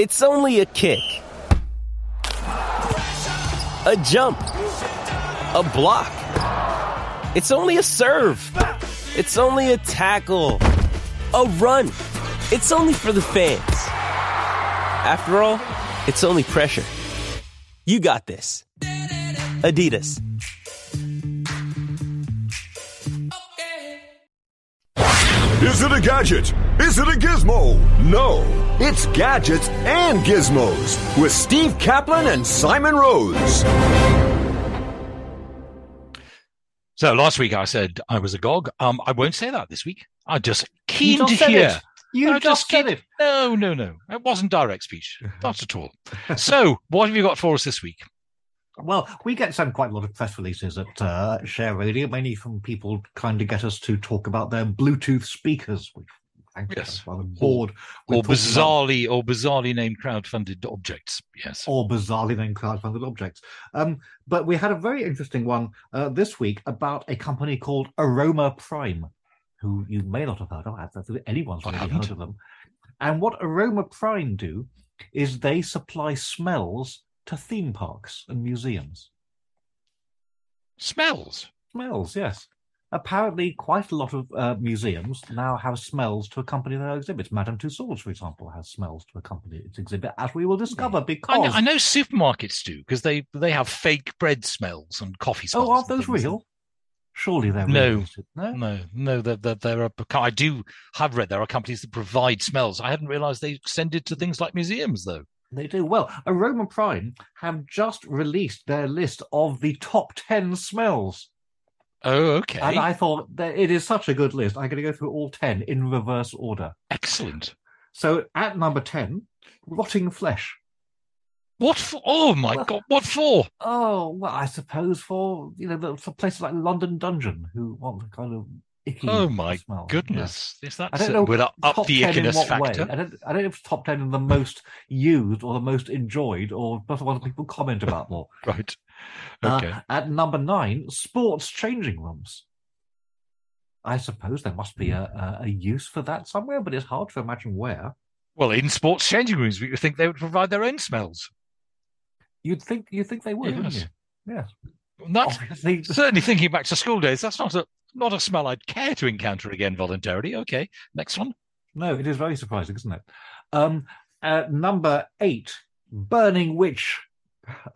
It's only a kick, a jump, a block. It's only a serve. It's only a tackle, a run. It's only for the fans. After all, it's only pressure. You got this. Adidas. Is it a gadget? Is it a gizmo? No, it's gadgets and gizmos with Steve Kaplan and Simon Rose. So last week I said I was a gog. Um, I won't say that this week. I'm just keen to hear. it. You I just said keen- it. No, no, no. It wasn't direct speech. Not at all. so, what have you got for us this week? Well, we get sent quite a lot of press releases at uh, Share Radio, mainly from people trying to get us to talk about their Bluetooth speakers, which frankly, Yes. Rather bored. Or talking about- bizarrely, or bizarrely named crowd-funded objects. Yes. or bizarrely named crowdfunded objects. Um, but we had a very interesting one uh, this week about a company called Aroma Prime, who you may not have heard of. I don't think anyone's really heard of them. And what Aroma Prime do is they supply smells to theme parks and museums. Smells. Smells, yes. Apparently, quite a lot of uh, museums now have smells to accompany their exhibits. Madame Tussauds, for example, has smells to accompany its exhibit, as we will discover because I know, I know supermarkets do because they they have fake bread smells and coffee smells. Oh, aren't those real? Surely they're No. real. No. No, no, there, there, there are. I do have read there are companies that provide smells. I hadn't realised they extended to things like museums, though. They do. Well, Aroma Prime have just released their list of the top 10 smells. Oh, okay, And I thought that it is such a good list. I'm going to go through all 10 in reverse order. excellent. So at number 10, rotting flesh. What for? Oh my Well- god, what for? Oh, well, I suppose for, you know, for places like London Dungeon who want a kind of icky Oh my smell. goodness, is that I don't know would up, up the ickiness factor? way. I don't, I don't know if it's top 10 in the most used or the most enjoyed or what the people comment about more. Right. Uh, Okay. at number nine, sports changing rooms. I suppose there must be a, a, a use for that somewhere, but it's hard to imagine where. well, in sports changing rooms, would think they would provide their own smells. You'd think you think they would, wouldn't you? Yes. That's Obviously, certainly thinking back to school days. That's not a not a smell I'd care to encounter again voluntarily. Okay, next one. no, it is very surprising, isn't it? Um, at number eight, burning witch.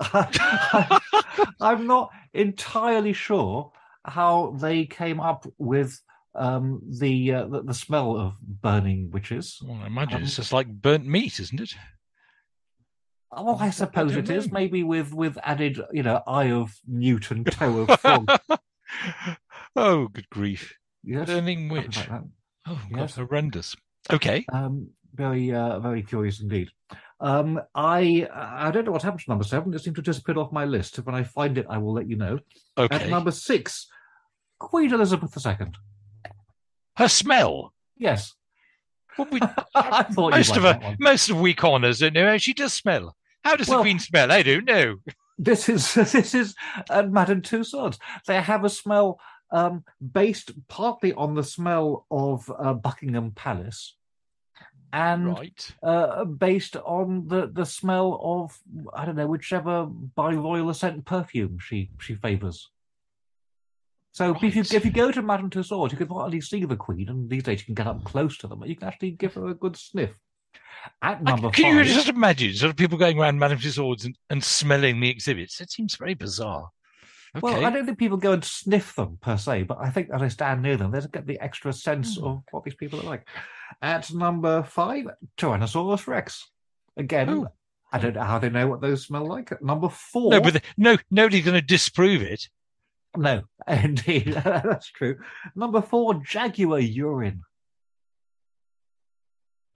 I'm not entirely sure how they came up with um, the, uh, the the smell of burning witches. Well, I imagine Um, it's just like burnt meat, isn't it? Oh, I suppose don't it is. Maybe with with added, you know, eye of Newton, and toe of frog. oh, good grief! Yes, Burning witch. like. Oh, God, horrendous. Okay. Um, very, uh, very curious indeed. Um, I I don't know what happened to number seven. It seemed to disappear off my list. When I find it, I will let you know. Okay. At number six, Queen Elizabeth II. Her smell. Yes, Well, we, I thought most of her, most of we corners don't know how she does smell. How does Well- the Queen smell? I don't know. This is this is uh, Madame Tussauds. They have a smell um, based partly on the smell of uh, Buckingham Palace, and Right. uh, based on the, the smell of I don't know whichever by royal assent perfume she she favours. So if you if you go to Madame Tussauds, you can only see the Queen, and these days you can get up close to them, but you can actually give her a good sniff. At number can five, you just imagine sort of people going around Madame Tussauds and, and smelling the exhibits? It seems very bizarre. Okay. well, I don't think people go and sniff them per se, but I think as I stand near them, they get the extra sense Hmm. of what these people are like. At number five, Tyrannosaurus Rex. Again, Oh. I don't know how they know what those smell like. At number four, no, but the, no, nobody's going to disprove it. No, indeed, that's true. Number four, jaguar urine.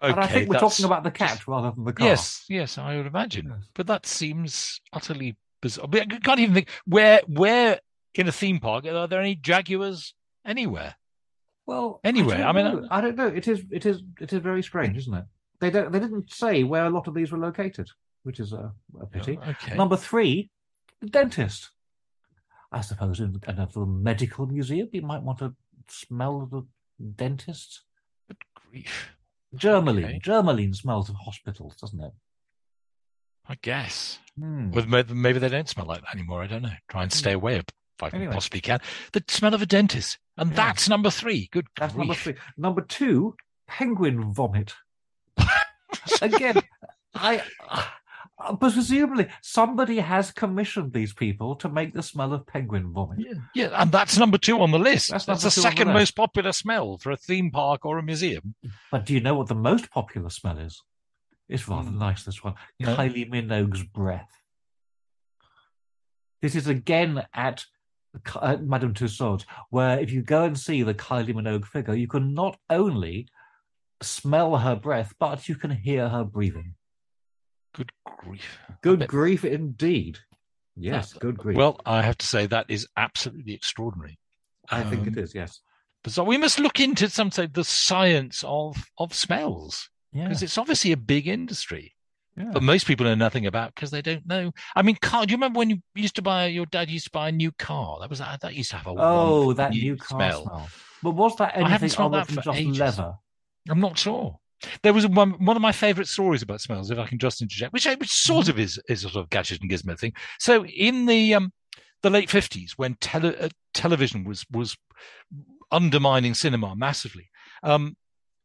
Okay, and I think we're that's- talking about the cat rather than the car. Yes, yes, I would imagine. Yes. But that seems utterly bizarre. I can't even think where where in a theme park are there any jaguars anywhere? Well, anywhere. I, I mean. I don't know. It is, it is, it is very strange, isn't it? They don't, they didn't say where a lot of these were located, which is a, a oh, pity. Okay. Number three, the dentist. I suppose in another medical museum, you might want to smell the dentist. Good grief. Germolene. Okay. Germolene smells of hospitals, doesn't it? I guess. Hmm. Well, maybe, they don't smell like that anymore. I don't know. Try and stay away if I Anyway. possibly can. The smell of a dentist. And Yeah. that's number three. Good That's grief. number three. Number two, penguin vomit. Again, I. Uh, but presumably, somebody has commissioned these people to make the smell of penguin vomit. Yeah, yeah, and that's number two on the list. That's That's, the on the second most popular smell for a theme park or a museum. But do you know what the most popular smell is? It's rather Hmm. nice, this one. No. Kylie Minogue's breath. This is again at, at Madame Tussauds, where if you go and see the Kylie Minogue figure, you can not only smell her breath, but you can hear her breathing. Good grief. Good grief indeed. Yes, good grief. Well, I have to say that is absolutely extraordinary. I think it um, yes. So we must look into some say the science of of smells Yeah. because it's obviously a big industry. yeah. But most people know nothing about because they don't know. I mean, car. Do you remember when you used to buy your dad used to buy a new car? That was that used to have a oh, that new new car smell. smell. But was that anything other than just ages. leather i'm not sure. There was one one of my favourite stories about smells, if I can just interject, which which sort of is is a sort of gadget and gizmo thing. So in the um the late fifties, when tele, uh, television was was undermining cinema massively, um,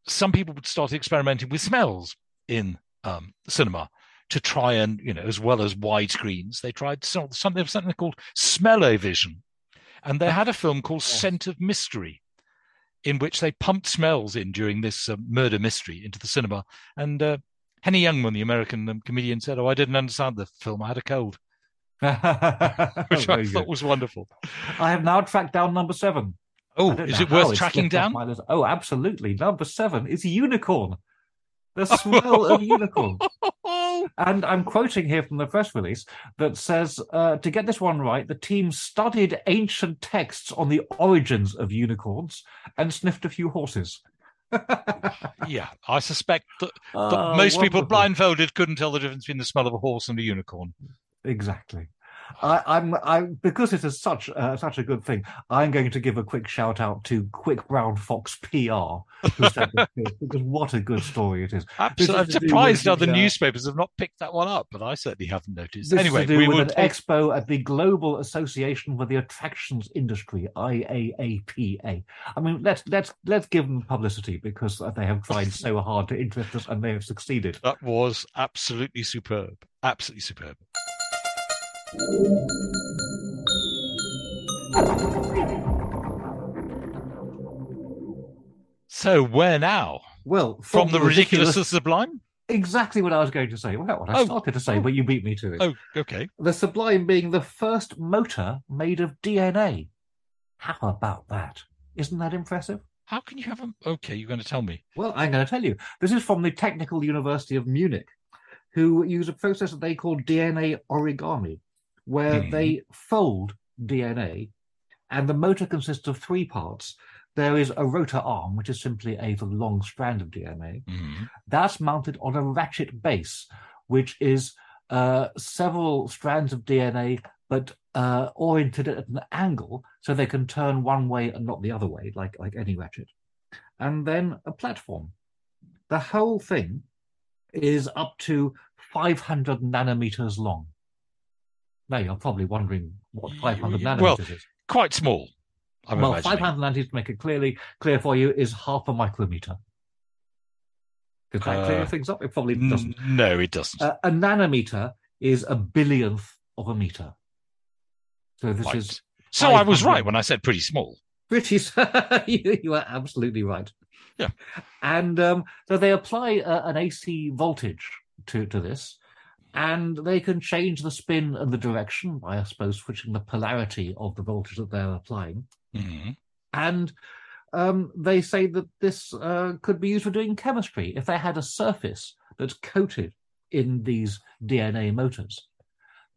some people would start experimenting with smells in um, cinema to try and you know as well as widescreens, they tried something something called smell-o-vision, and they had a film called Yes. Scent of Mystery in which they pumped smells in during this uh, murder mystery into the cinema. And uh, Henny Youngman, the American um, comedian, said, "Oh, I didn't understand the film. I had a cold," which I thought was wonderful. I have now tracked down number seven. Oh, is it worth tracking down? Oh, absolutely. Number seven is unicorn. The smell of unicorn. And I'm quoting here from the press release that says uh, to get this one right, the team studied ancient texts on the origins of unicorns and sniffed a few horses. yeah. I suspect that, that Oh, most people blindfolded couldn't tell the difference between the smell of a horse and a unicorn. Exactly. I, I'm I because it is such uh, such a good thing. I'm going to give a quick shout out to Quick Brown Fox PR who sent this to us, because what a good story it is. Absolutely. I'm is to do surprised other uh, newspapers have not picked that one up, but I certainly haven't noticed. This anyway, we will an take expo at the Global Association for the Attractions Industry (IAAPA). I mean, let's let's let's give them publicity because they have tried so hard to interest us and they have succeeded. That was absolutely superb. Absolutely superb. So where now? Well, From, the ridiculous, to the sublime? exactly what I was going to say. Well, what I Oh. started to say, but you beat me to it. Oh, okay. The Sublime being the first motor made of DNA. How about that? Isn't that impressive? How can you have a? Okay, you're going to tell me. Well, I'm going to tell you. This is from the Technical University of Munich, who use a process that they call DNA origami, where Hmm. they fold DNA, and the motor consists of three parts. There is a rotor arm, which is simply a long strand of DNA. Mhm. That's mounted on a ratchet base, which is uh, several strands of DNA, but uh, oriented at an angle so they can turn one way and not the other way, like, like any ratchet. And then a platform. The whole thing is up to 500 nanometers long. Now you're probably wondering what 500 Yeah, nanometers well, is. Quite small. I'm Well, imagining. 500 nanometers, to make it clearly clear for you, is half a micrometer. Does that clear Uh, things up? It probably doesn't. No, it doesn't. Uh, a nanometer is a billionth of a meter. So this Right. is so I was right when I said pretty small. pretty. you, you are absolutely right. Yeah. And um, so they apply uh, an AC voltage to to this, and they can change the spin and the direction by, I suppose, switching the polarity of the voltage that they're applying. Mhm. And um, they say that this uh, could be used for doing chemistry. If they had a surface that's coated in these DNA motors,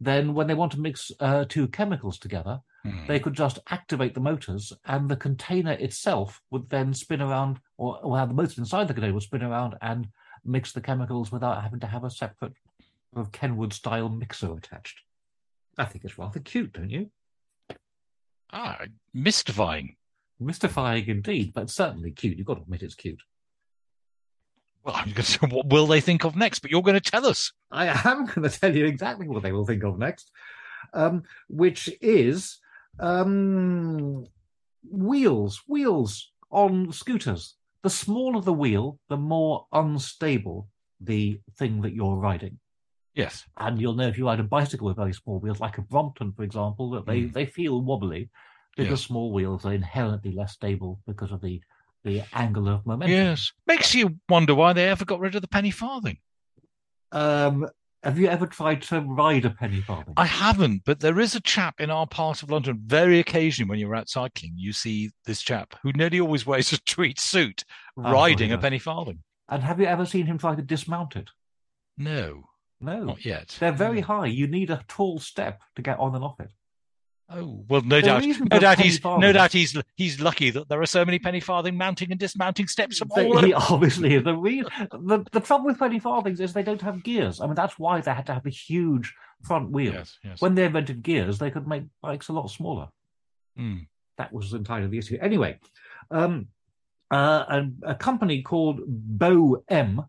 then when they want to mix uh, two chemicals together, Mhm. they could just activate the motors, and the container itself would then spin around, or, or have the motors inside the container would spin around and mix the chemicals without having to have a separate sort of Kenwood style mixer attached. I think it's rather cute, don't you? Ah, mystifying. Mystifying indeed, but certainly cute. You've got to admit it's cute. Well, I'm going to say, what will they think of next? But you're going to tell us. I am going to tell you exactly what they will think of next, um, which is um, wheels, wheels on scooters. The smaller the wheel, the more unstable the thing that you're riding. Yes. And you'll know if you ride a bicycle with very small wheels, like a Brompton, for example, that they, Mm. they feel wobbly. because Yes. small wheels are inherently less stable because of the, the angle of momentum. Yes. Makes you wonder why they ever got rid of the penny farthing. Um, have you ever tried to ride a penny farthing? I haven't, but there is a chap in our part of London. Very occasionally, when you're out cycling, you see this chap who nearly always wears a tweed suit riding yeah. a penny farthing. And have you ever seen him try to dismount it? No, No. not yet. They're very No. high. You need a tall step to get on and off it. Oh well, no The doubt. No doubt he's no doubt he's he's lucky that there are so many penny farthing mounting and dismounting steps from They- all he obviously the, re- the the trouble with penny farthings is they don't have gears. I mean that's why they had to have a huge front wheel. Yes, yes. When they invented gears, they could make bikes a lot smaller. Mm. That was entirely the issue. Anyway, um, uh, a, a company called Bo M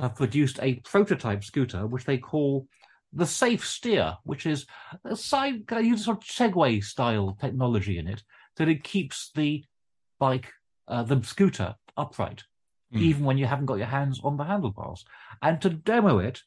have produced a prototype scooter which they call the Safe Steer, which is a side can I use sort of Segway style technology in it that it keeps the bike, uh, the scooter upright, Mm. even when you haven't got your hands on the handlebars. And to demo it,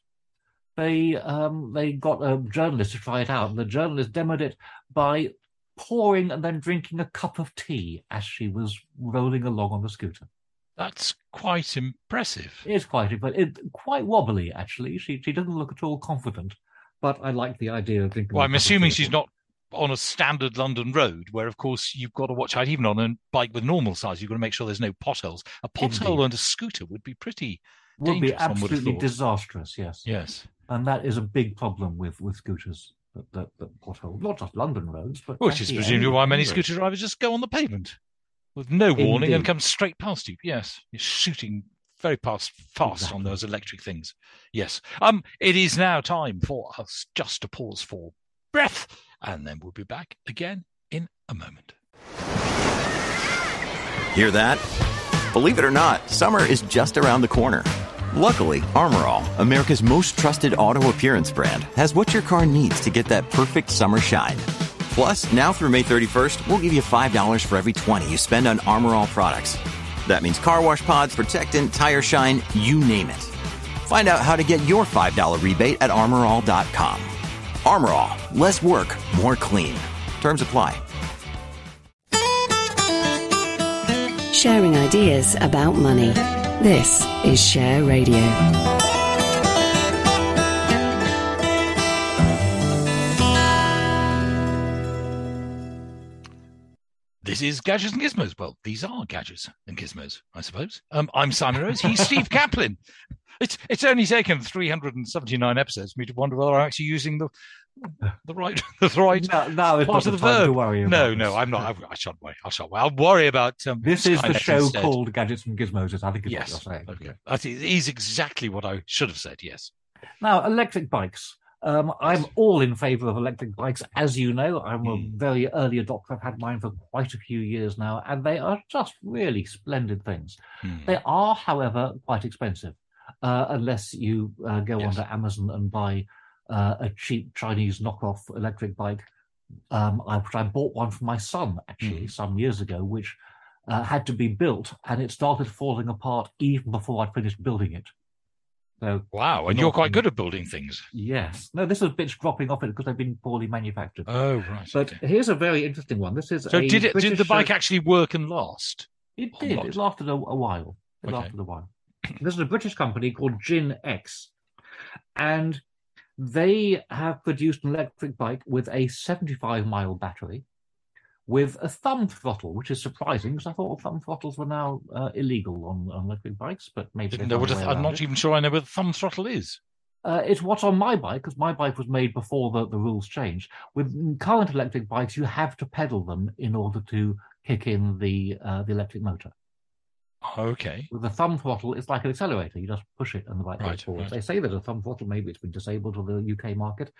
they um, they got a journalist to try it out. And the journalist demoed it by pouring and then drinking a cup of tea as she was rolling along on the scooter. That's quite impressive. It's quite, but it quite wobbly actually. She she doesn't look at all confident. But I like the idea of drinking. Well, I'm assuming she's not on a standard London road, where of course you've got to watch out. Even on a bike with normal size, you've got to make sure there's no potholes. A pothole on a scooter would be pretty. would be one would absolutely disastrous. Yes, Yes. and that is a big problem with with scooters. That that, that pothole, not just London roads, but Which is presumably why many scooter drivers just go on the pavement with no warning and comes straight past you. Yes, you're shooting very past, fast on those electric things. Yes. Um, it is now time for us just to pause for breath, and then we'll be back again in a moment. Hear that? Believe it or not, summer is just around the corner. Luckily, Armor All, America's most trusted auto appearance brand, has what your car needs to get that perfect summer shine. Plus, now through May 31st, we'll give you $5 for every 20 you spend on Armor All products. That means car wash pods, protectant, tire shine, you name it. Find out how to get your $5 rebate at armorall.com. Armor All, less work, more clean. Terms apply. Sharing ideas about money. This is Share Radio. This is Gadgets and Gizmos. Well, these are gadgets and gizmos, I suppose. Um, I'm Simon Rose. He's Steve Kaplan. It's it's only taken 379 episodes for me to wonder whether I'm actually using the the right the right No, no, part of the verb. worry no, this. no, I'm not. I, I shan't worry. I shan't worry. I'll worry about um, This is the show instead. called Gadgets and Gizmos. I think is Yes. what you're saying. Okay. That is is exactly what I should have said. Yes. Now, electric bikes. Um, I'm all in favour of electric bikes, as you know. I'm a Mm. very early adopter. I've had mine for quite a few years now, and they are just really splendid things. Hmm. They are, however, quite expensive, uh, unless you uh, go Yes. onto Amazon and buy uh, a cheap Chinese knockoff electric bike. Um, I, I bought one for my son actually Mm. some years ago, which uh, had to be built, and it started falling apart even before I'd finished building it. So Wow, and you're quite good at building things. Yes. No, this is bits dropping off it because they've been poorly manufactured. Oh, right. but okay. here's a very interesting one. This is So a did it? British, Did the bike uh, actually work and last? It did. It lasted a, a while. It Okay. lasted a while. This is a British company called Gin X, and they have produced an electric bike with a 75 mile battery, with a thumb throttle, which is surprising because I thought thumb throttles were now uh, illegal on, on electric bikes, but maybe they know what found a a th- I'm not it. even sure I know what the thumb throttle is. Uh, it's what's on my bike because my bike was made before the, the rules changed. With current electric bikes, you have to pedal them in order to kick in the uh, the electric motor. Okay. With the thumb throttle, it's like an accelerator. You just push it and the bike Right, goes forward. right. They say there's a thumb throttle. Maybe it's been disabled to the UK market.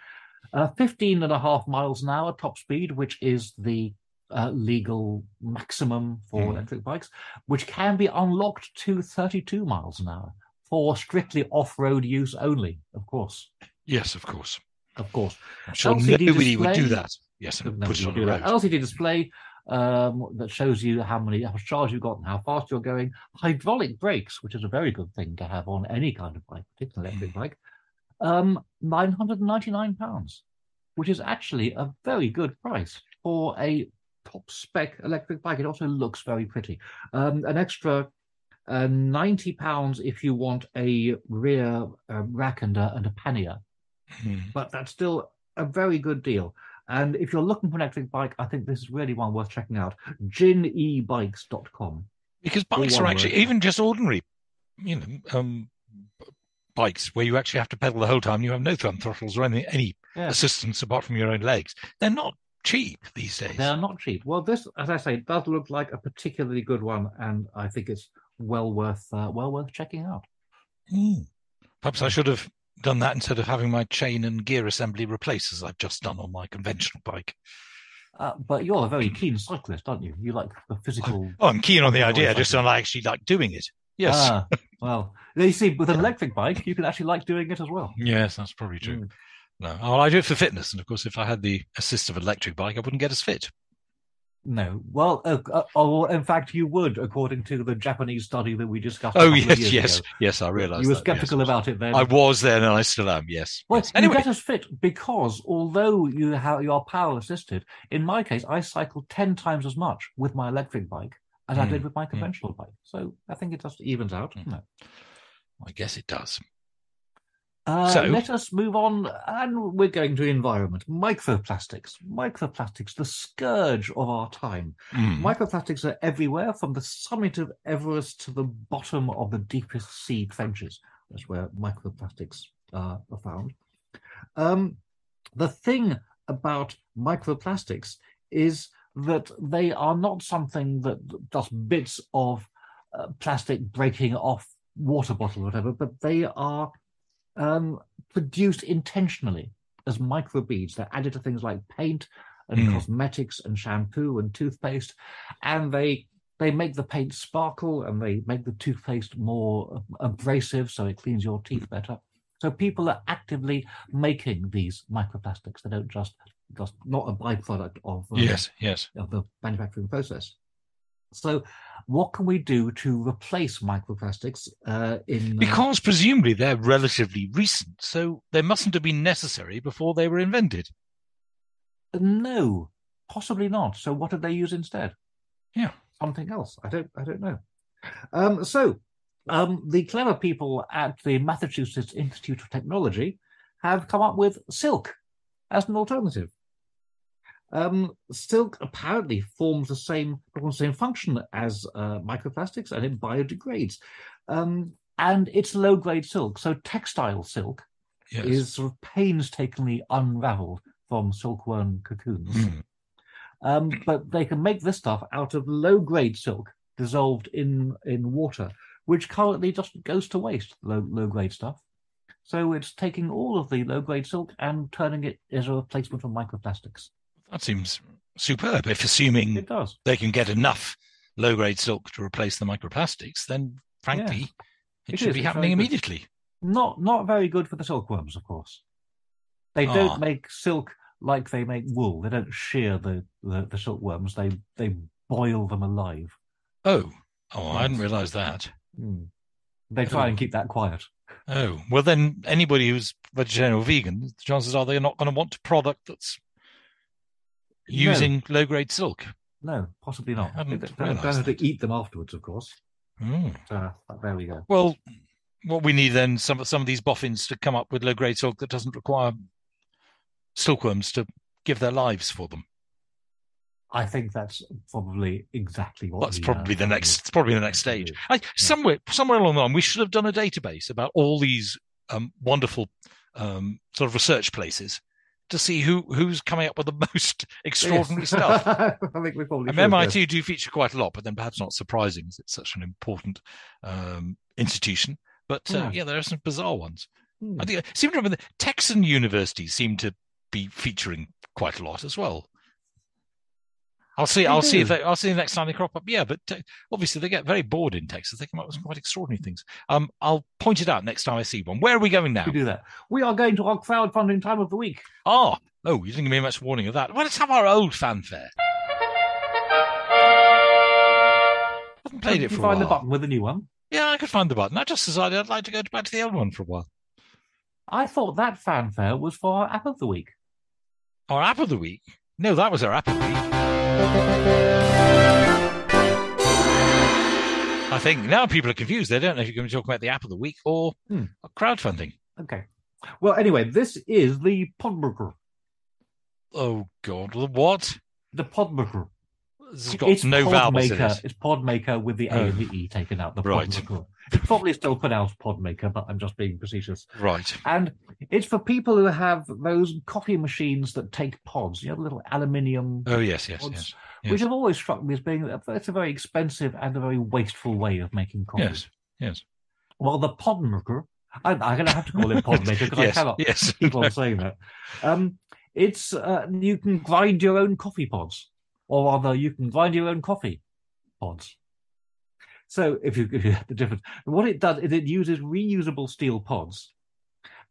Uh, 15 and a half miles an hour top speed, which is the uh, legal maximum for Mm. electric bikes, which can be unlocked to 32 miles an hour for strictly off-road use only. Of course, Yes, of course. of course. I'm sure LCD nobody would do that. Yes, and put it on the that. road. LCD display um, that shows you how many how much charge you've got and how fast you're going. Hydraulic brakes, which is a very good thing to have on any kind of bike, particularly electric bike. Um, nine hundred and ninety nine pounds, which is actually a very good price for a top spec electric bike. It also looks very pretty. Um, an extra. Uh, 90 pounds if you want a rear uh, rack and a, and a pannier Hmm. but that's still a very good deal. And if you're looking for an electric bike, I think this is really one worth checking out. ginebikes.com. Because bikes are actually word. even just ordinary, you know, um, bikes where you actually have to pedal the whole time. You have no thumb throttles or any any Yeah. assistance apart from your own legs. They're not cheap these days. They're not cheap. Well, this, as I say, does look like a particularly good one, and I think it's well worth uh, well worth checking out. Mm. Perhaps I should have done that instead of having my chain and gear assembly replaced as I've just done on my conventional bike. Uh, but you're a very keen cyclist, aren't you? You like the physical. Oh, I'm keen on the idea. I just don't actually like doing it. Yes. Ah, well, you see, with an electric bike, you can actually like doing it as well. Yes, that's probably true. Mm. No, oh, I do it for fitness, and of course, if I had the assist of an electric bike, I wouldn't get as fit. No, well, uh, uh, oh, in fact, you would, according to the Japanese study that we discussed. Oh yes, yes, ago. yes. I realise You were that, skeptical yes. about it then. I was then, and I still am. Yes. Well, yes. you get us fit because although you have you are power assisted, in my case, I cycle ten times as much with my electric bike as I Mm, did with my conventional bike. So I think it just evens out. Mm. I guess it does. Uh, So- let us move on, and we're going to environment. Microplastics. Microplastics, the scourge of our time. Mm. Microplastics are everywhere, from the summit of Everest to the bottom of the deepest sea trenches. That's where microplastics uh, are found. Um, the thing about microplastics is that they are not something that just bits of uh, plastic breaking off water bottle or whatever, but they are um, produced intentionally as microbeads. They're added to things like paint and Mm. cosmetics and shampoo and toothpaste, and they they make the paint sparkle and they make the toothpaste more abrasive, so it cleans your teeth better. So people are actively making these microplastics. They don't just just not a byproduct of uh, Yes, yes. of the manufacturing process. So, what can we do to replace microplastics uh, in? uh, Because presumably they're relatively recent, so they mustn't have been necessary before they were invented. no, possibly not. So, what did they use instead? Yeah. something else. I don't. I don't know. Um, so, um, the clever people at the Massachusetts Institute of Technology have come up with silk as an alternative. Um, silk apparently forms the same the same function as uh, microplastics, and it biodegrades. Um, and it's low grade silk, so textile silk Yes. is sort of painstakingly unraveled from silkworm cocoons. Mm. Um, but they can make this stuff out of low grade silk dissolved in in water, which currently just goes to waste. Low low grade stuff. So it's taking all of the low grade silk and turning it as a replacement for microplastics. That seems superb. If assuming they can get enough low grade silk to replace the microplastics, then frankly, it, It should is, be happening immediately. Not not very good for the silkworms, of course. They Ah. don't make silk like they make wool. They don't shear the, the, the silkworms. They they boil them alive. Oh, oh, I hadn't Yes. realised that. Hmm. They try Oh. and keep that quiet. Oh, well, then anybody who's vegetarian or vegan, the chances are they're not going to want a product that's No. using low grade silk. No, possibly not. I hadn't They don't, have to eat them afterwards, of course. Mm. Uh, there we go. Well, what we need then some some of these boffins to come up with low grade silk that doesn't require silkworms to give their lives for them. I think that's probably exactly what. That's we, uh, probably the next. It's probably the next stage. I, somewhere, somewhere along the line, we should have done a database about all these um, wonderful um, sort of research places to see who who's coming up with the most extraordinary Yes. stuff. I think we probably should, MIT do feature quite a lot, but then perhaps not surprising, as it's such an important um, institution. But uh, Yeah. yeah, there are some bizarre ones. yes. Hmm. I think I seem to remember the Texan universities seem to be featuring quite a lot as well. I'll see. They I'll see if they, I'll see the next time they crop up. Yeah, but uh, obviously they get very bored in Texas. They come up with quite extraordinary things. Um, I'll point it out next time I see one. Where are we going now? We do that. We are going to our crowdfunding time of the week. Oh, oh, you didn't give me much warning of that. Well, let's have our old fanfare. I haven't played it you for a find the button with the new one? Yeah, I could find the button. I just decided I'd like to go back to the old one for a while. I thought that fanfare was for our app of the week. Our app of the week. No, that was our app of the week. I think now people are confused. They don't know if you're going to talk about the app of the week or Hmm. crowdfunding. Okay. Well, anyway, this is the Podburger. Oh God, the what? The Podburger. Has got It's no vowels in it. It's Podmaker with the A Oh. and the E taken out. The Right. Podburger. It's probably still pronounced Podmaker, but I'm just being facetious. Right. And it's for people who have those coffee machines that take pods, you know, little aluminium Oh yes, yes, pods, yes, which have always struck me as being a, it's a very expensive and a very wasteful way of making coffee. yes, yes. Well, the Podmaker, I, I'm going to have to call it Podmaker because I yes, cannot yes. keep on saying that. Um, it's uh, you can grind your own coffee pods, or rather, you can grind your own coffee pods. So, if you, if you the difference, what it does is it uses reusable steel pods,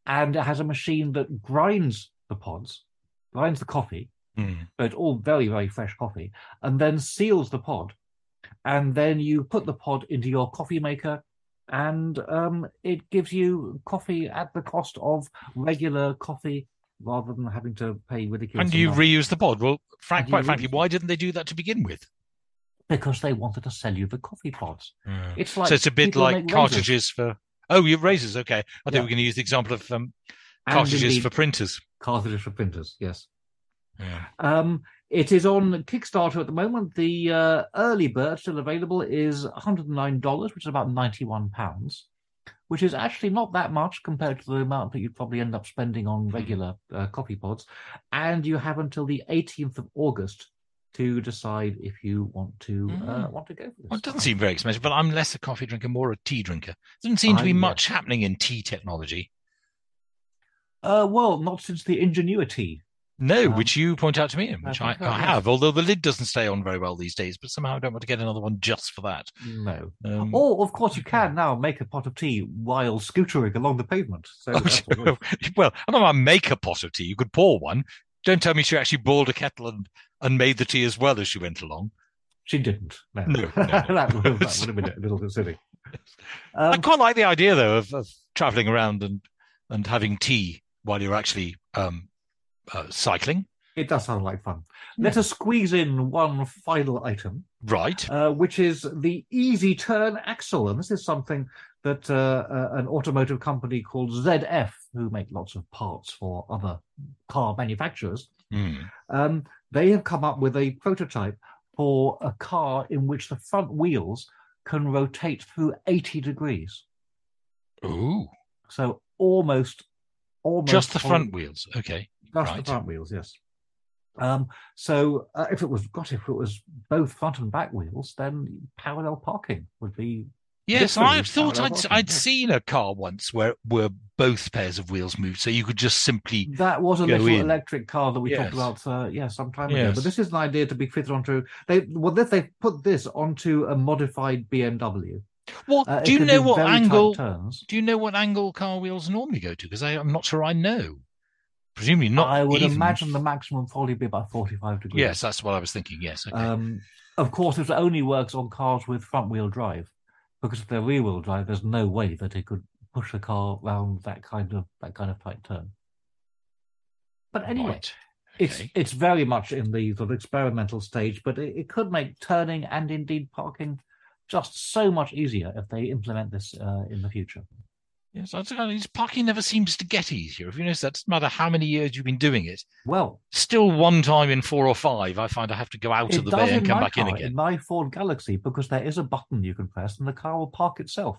and it has a machine that grinds the pods, grinds the coffee, so it's all very very fresh coffee, and then seals the pod, and then you put the pod into your coffee maker. And um, it gives you coffee at the cost of regular coffee rather than having to pay ridiculous. And you reuse the pod. Well, frank, quite frankly, why didn't they do that to begin with? because they wanted to sell you the coffee pods. It's like so it's a bit like razors. cartridges for. Oh, your razors. Okay, I Yeah. we're going to use the example of um, cartridges for printers. cartridges for printers. Yes. Yeah. Um, it is on Kickstarter at the moment. The uh, early bird still available is $109, which is about £91, which is actually not that much compared to the amount that you'd probably end up spending on Hmm. regular uh, coffee pods. And you have until the 18th of August to decide if you want to uh, Mm. want to go for this. Well, it doesn't seem very expensive, but I'm less a coffee drinker, more a tea drinker. Doesn't seem to I- be yeah. much happening in tea technology. Uh, well, not since the IngenuiTEA. No, Um, which you point out to me, and I which I, I have. Although the lid doesn't stay on very well these days, but somehow I don't want to get another one just for that. No. Um, Or, of course, you can now make a pot of tea while scootering along the pavement. So Oh, that's well, I don't know. Make a pot of tea. You could pour one. Don't tell me she actually boiled a kettle and, and made the tea as well as she went along. she didn't. No, No, no. that, would, that would have been a little bit silly. I Um, quite like the idea though of, of traveling around and and having tea while you're actually um, uh, cycling. it does sound like fun. Hmm. Let us squeeze in one final item, Right. uh, which is the Easy Turn Axle, and this is something that uh, uh, an automotive company called ZF, who make lots of parts for other car manufacturers, Hmm. um, they have come up with a prototype for a car in which the front wheels can rotate through 80 degrees. Ooh. So almost, almost Just the front wheels. Okay. Just the front wheels, yes. Um, so uh, if it was, got if it was both front and back wheels, then parallel parking would be. Yes, I thought I'd parking, I'd yes. seen a car once where where both pairs of wheels moved, so you could just simply That was a little in. electric car that we talked about, uh, yeah, some time ago. But this is an idea to be fitted onto. They well, they they put this onto a modified BMW. Well, Uh, do you know what angle? turns? Do you know what angle car wheels normally go to? Because I'm not sure I know. Presumably not. I would even- imagine the maximum probably be about forty-five degrees. Yes, that's what I was thinking. Yes. Okay. Um, of course, it only works on cars with front-wheel drive, because if they're rear-wheel drive, there's no way that it could push a car round that kind of that kind of tight turn. But anyway, Right. it's it's very much in the sort of experimental stage, but it, it could make turning and indeed parking just so much easier if they implement this uh, in the future. Yes, I don't know, parking never seems to get easier. If you notice, that doesn't matter how many years you've been doing it. Well, Still, one time in four or five, I find I have to go out of the bay and in come back in car, again. my Ford Galaxy, because there is a button you can press and the car will park itself.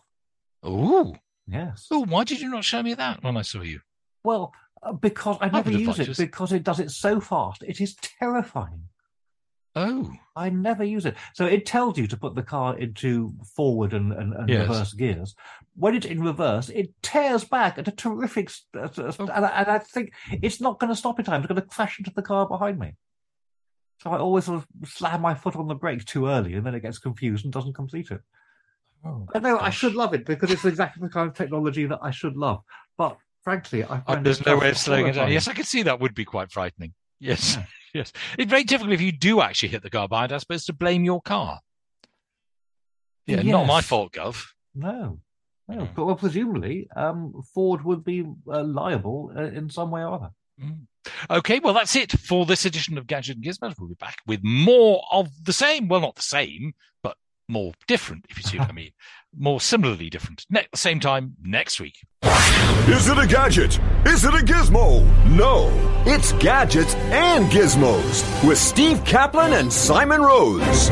Oh, Yes. oh! Why did you not show me that when I saw you? Well, uh, because I never use it us. because it does it so fast. It is terrifying. Oh, I never use it. So it tells you to put the car into forward and, and, and Yes. reverse gears. When it's in reverse, it tears back at a terrific, uh, Oh. and, I, and I think it's not going to stop in time. It's going to crash into the car behind me. So I always sort of slam my foot on the brake too early, and then it gets confused and doesn't complete it. Oh, I know I should love it because it's exactly the kind of technology that I should love. But frankly, I Uh, find there's no way of slowing it down. Yes, I can see that would be quite frightening. Yes, yes. It's very difficult if you do actually hit the car behind. I suppose to blame your car. Yeah, not my fault, Gov. No, no. Mm. But well, presumably, um, Ford would be uh, liable uh, in some way or other. Mm. Okay, well, that's it for this edition of Gadget and Gizmos. We'll be back with more of the same. Well, not the same, but more different, if you see what I mean. More similarly different. Ne- same time next week. Is it a gadget? Is it a gizmo? No, it's gadgets and gizmos with Steve Kaplan and Simon Rose.